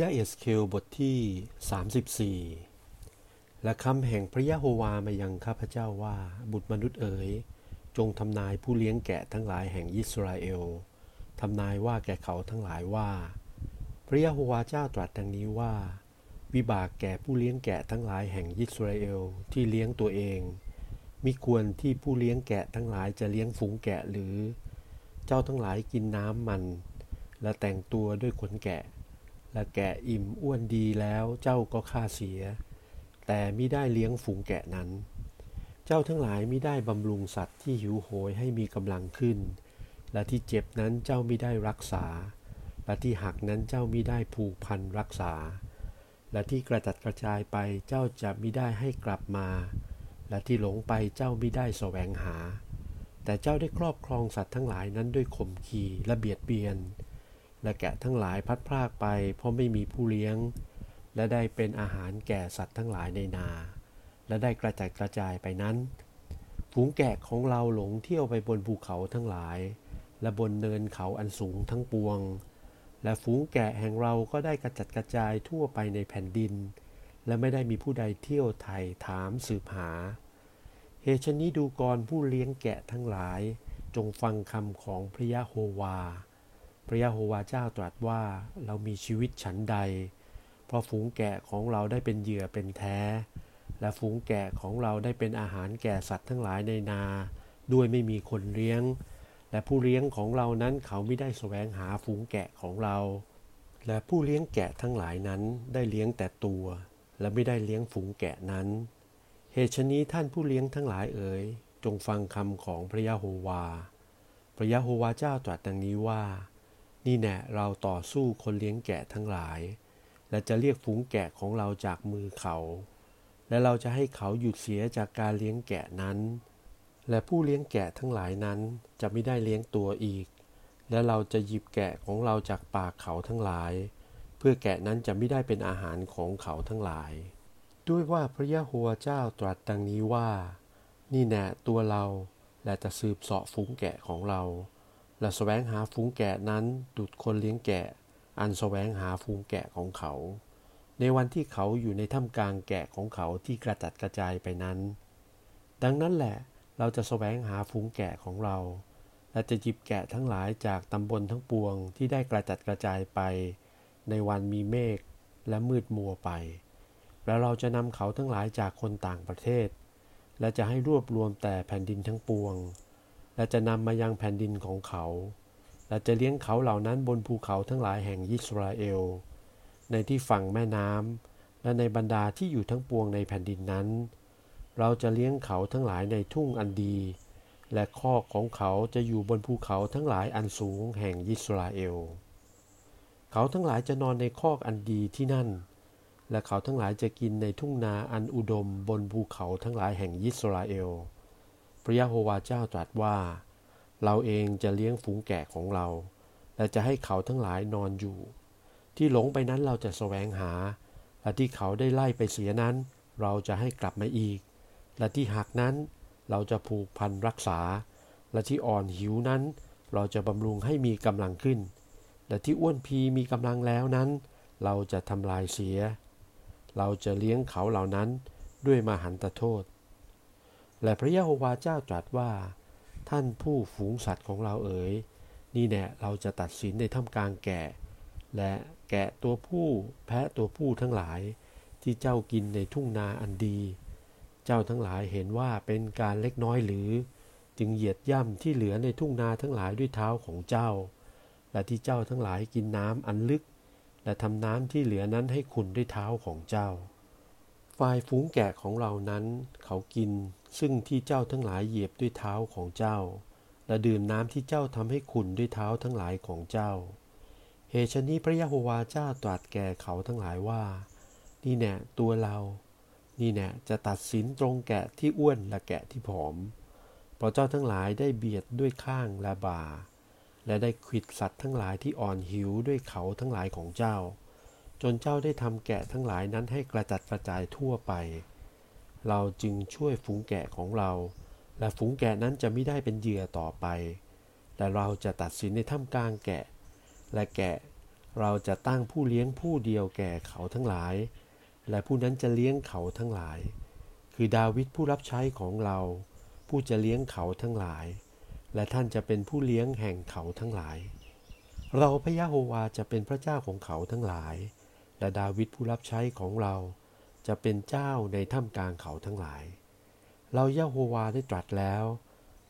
ยาเอสเคลบทที่ 34 และคำแห่งพระยะโฮวามายังข้าพเจ้าว่าบุตรมนุษย์เอ๋ย จงทำนายผู้เลี้ยงแกะทั้งหลายแห่งอิสราเอลทำนายว่าแก่เขาทั้งหลายว่า พระยะโฮวาเจ้าตรัสดังนี้ว่า วิบากแก่ผู้เลี้ยงแกะทั้งหลายแห่งอิสราเอลที่เลี้ยงตัวเอง มิควรที่ผู้เลี้ยงแกะทั้งหลายจะเลี้ยงฝูงแกะหรือ เจ้าทั้งหลายกินน้ำมัน และแต่งตัวด้วยขนแกะ และแกะอิ่มอ้วนดีแล้วเจ้าก็ฆ่าเสีย แต่ไม่ได้เลี้ยงฝูงแกะนั้น เจ้าทั้งหลายไม่ได้บำรุงสัตว์ที่หิวโหยให้มีกำลังขึ้น และที่เจ็บนั้นเจ้าไม่ได้รักษา และที่หักนั้นเจ้าไม่ได้ผูกพันรักษา และที่กระจัดกระจายไปเจ้าจะไม่ได้ให้กลับมา และที่หลงไปเจ้าไม่ได้แสวงหา แต่เจ้าได้ครอบครองสัตว์ทั้งหลายนั้นด้วยข่มขีและเบียดเบียน และแกะทั้งหลายพัดพรากไป เพราะไม่มีผู้เลี้ยง และได้เป็นอาหารแก่สัตว์ทั้งหลายในนา และได้กระจายกระจายไปนั้นฝูงแกะของเราหลงเที่ยวไปบนภูเขาทั้งหลาย และบนเนินเขาอันสูงทั้งปวง และฝูงแกะแห่งเราก็ได้กระจัดกระจายทั่วไปในแผ่นดิน และไม่ได้มีผู้ใดเที่ยวไถ่ถามสืบหาเหตุชนี้ดูกรผู้เลี้ยงแกะทั้งหลาย จงฟังคำของพระยะโฮวา พระยะโฮวาเจ้าตรัสว่าเรามีชีวิตฉันใด เพราะฝูงแกะของเราได้เป็นเหยื่อเป็นแท้ และฝูงแกะของเราได้เป็นอาหารแก่สัตว์ทั้งหลายในนา ด้วยไม่มีคนเลี้ยง และผู้เลี้ยงของเรานั้นเขาไม่ได้แสวงหาฝูงแกะของเรา และผู้เลี้ยงแกะทั้งหลายนั้นได้เลี้ยงแต่ตัว และไม่ได้เลี้ยงฝูงแกะนั้น เหตุชนี้ท่านผู้เลี้ยงทั้งหลายเอ๋ยจงฟังคำของพระยะโฮวา พระยะโฮวาเจ้าตรัสดังนี้ว่า นี่แน่เราต่อสู้คนเลี้ยงแกะทั้งหลาย และจะเรียกฝูงแกะของเราจากมือเขา และเราจะให้เขาหยุดเสียจากการเลี้ยงแกะนั้น และผู้เลี้ยงแกะทั้งหลายนั้นจะไม่ได้เลี้ยงตัวอีก และเราจะหยิบแกะของเราจากปากเขาทั้งหลาย เพื่อแกะนั้นจะไม่ได้เป็นอาหารของเขาทั้งหลาย ด้วยว่าพระยะโฮวเจ้าตรัสดังนี้ว่า นี่แน่ตัวเราและจะสืบเสาะฝูงแกะของเรา และแสวงหาฝูงแกะนั้นดุดคนเลี้ยงแกะ อันแสวงหาฝูงแกะของเขา ในวันที่เขาอยู่ในถ้ำกลางแกะของเขาที่กระจัดกระจายไปนั้น ดังนั้นแหละเราจะแสวงหาฝูงแกะของเรา และจะหยิบแกะทั้งหลายจากตำบลทั้งปวงที่ได้กระจัดกระจายไป ในวันมีเมฆและมืดมัวไป แล้วเราจะนำเขาทั้งหลายจากคนต่างประเทศ และจะให้รวบรวมแต่แผ่นดินทั้งปวง และจะนำมายังแผ่นดินของเขา และจะเลี้ยงเขาเหล่านั้นบนภูเขาทั้งหลายแห่งยิสราเอล ในที่ฝั่งแม่น้ำและในบรรดาที่อยู่ทั้งปวงในแผ่นดินนั้น เราจะเลี้ยงเขาทั้งหลายในทุ่งอันดี และคอกของเขาจะอยู่บนภูเขาทั้งหลายอันสูงแห่งยิสราเอล เขาทั้งหลายจะนอนในคอกอันดีที่นั่น และเขาทั้งหลายจะกินในทุ่งนาอันอุดมบนภูเขาทั้งหลายแห่งยิสราเอล พระยะโฮวาเจ้าตรัสว่า เราเองจะเลี้ยงฝูงแกะของเรา และจะให้เขาทั้งหลายนอนอยู่ ที่หลงไปนั้นเราจะแสวงหา และที่เขาได้ไล่ไปเสียนั้น เราจะให้กลับมาอีก และที่หักนั้นเราจะผูกพันรักษา และที่อ่อนหิวนั้น เราจะบำรุงให้มีกำลังขึ้น และที่อ้วนพีมีกำลังแล้วนั้น เราจะทำลายเสีย เราจะเลี้ยงเขาเหล่านั้นด้วยมหันตโทษ และพระยะโฮวาเจ้าตรัสว่า ท่านผู้ฝูงสัตว์ของเราเอ๋ย นี่แน่เราจะตัดสินในถ้ำกลางแกะ และแกะตัวผู้แพะตัวผู้ทั้งหลาย ที่เจ้ากินในทุ่งนาอันดี เจ้าทั้งหลายเห็นว่าเป็นการเล็กน้อยหรือ จึงเหยียดย่ำที่เหลือในทุ่งนาทั้งหลายด้วยเท้าของเจ้า และที่เจ้าทั้งหลายกินน้ำอันลึก และทำน้ำที่เหลือนั้นให้ขุนด้วยเท้าของเจ้า ฝ่ายฝูงแกะของเรานั้น เขากินซึ่งที่เจ้าทั้งหลายเหยียบด้วยเท้าของเจ้า และดื่มน้ำที่เจ้าทำให้ขุนด้วยเท้าทั้งหลายของเจ้า เหตุชนี้พระยะโฮวาเจ้าตรัสแก่เขาทั้งหลายว่า นี่แน่ตัวเรา นี่แน่จะตัดสินตรงแกะที่อ้วนและแกะที่ผอม เพราะเจ้าทั้งหลายได้เบียดด้วยข้างและบ่า และได้ขิดสัตว์ทั้งหลายที่อ่อนหิวด้วยเขาทั้งหลายของเจ้า จนเจ้าได้ทำแกะทั้งหลายนั้นให้กระจัดกระจายทั่วไป เราจึงช่วยฝูงแกะของเรา และฝูงแกะนั้นจะไม่ได้เป็นเหยื่อต่อไป แต่เราจะตัดสินในถ้ำกลางแกะ และแกะเราจะตั้งผู้เลี้ยงผู้เดียวแก่เขาทั้งหลาย และผู้นั้นจะเลี้ยงเขาทั้งหลาย คือดาวิดผู้รับใช้ของเรา ผู้จะเลี้ยงเขาทั้งหลาย และท่านจะเป็นผู้เลี้ยงแห่งเขาทั้งหลาย เราพระยะโฮวาจะเป็นพระเจ้าของเขาทั้งหลาย และดาวิดผู้รับใช้ของเราจะเป็นเจ้าในถ้ำกลางเขาทั้งหลาย เรายะโฮวาได้ตรัสแล้ว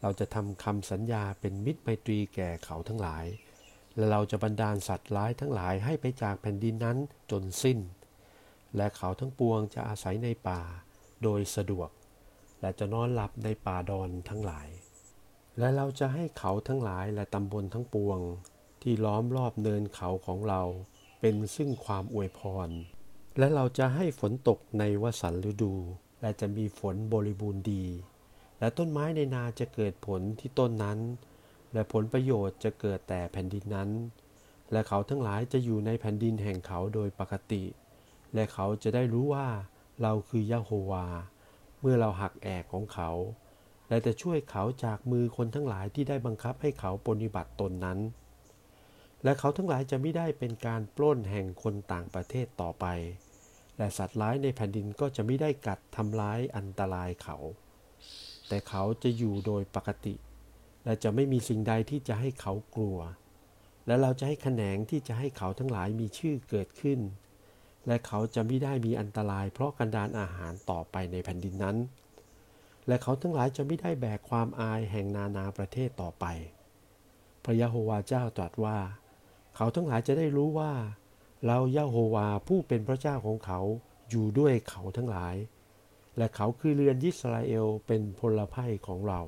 เราจะทำคำสัญญาเป็นมิตรไมตรีแก่เขาทั้งหลาย และเราจะบันดาลสัตว์ร้ายทั้งหลายให้ไปจากแผ่นดินนั้นจนสิ้น และเขาทั้งปวงจะอาศัยในป่าโดยสะดวก และจะนอนหลับในป่าดอนทั้งหลาย และเราจะให้เขาทั้งหลายและตำบลทั้งปวง ที่ล้อมรอบเนินเขาของเรา เป็นซึ่งความอวยพร และเราจะให้ฝนตกในวสันฤดู และจะมีฝนบริบูรณ์ดี และต้นไม้ในนาจะเกิดผลที่ต้นนั้น และผลประโยชน์จะเกิดแต่แผ่นดินนั้น และเขาทั้งหลายจะอยู่ในแผ่นดินแห่งเขาโดยปกติ และเขาจะได้รู้ว่าเราคือยะโฮวา เมื่อเราหักแอกของเขา และจะช่วยเขาจากมือคนทั้งหลายที่ได้บังคับให้เขาปฏิบัติตนนั้น และเขาทั้งหลายจะไม่ได้เป็นการปล้นแห่งคนต่างประเทศต่อไป และสัตว์ร้ายในแผ่นดินก็จะไม่ได้กัดทำร้ายอันตรายเขา แต่เขาจะอยู่โดยปกติ และจะไม่มีสิ่งใดที่จะให้เขากลัว และเราจะให้แขนงที่จะให้เขาทั้งหลายมีชื่อเกิดขึ้น และเขาจะไม่ได้มีอันตราย เพราะกันดานอาหารต่อไปในแผ่นดินนั้น และเขาทั้งหลายจะไม่ได้แบกความอายแห่งนานาประเทศต่อไป พระยะโฮวาเจ้าตรัสว่า เขาทั้งหลายจะได้รู้ว่า เรายะโฮวาผู้เป็นพระเจ้าของเขาอยู่ด้วยเขาทั้งหลาย และเขาคือเรือนยิสราเอลเป็นพลภัยของเรา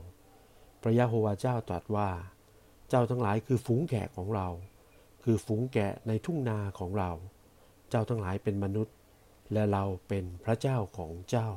พระยะโฮวาเจ้าตรัสว่า เจ้าทั้งหลายคือฝูงแกะของเรา คือฝูงแกะในทุ่งนาของเรา เจ้าทั้งหลายเป็นมนุษย์ และเราเป็นพระเจ้าของเจ้า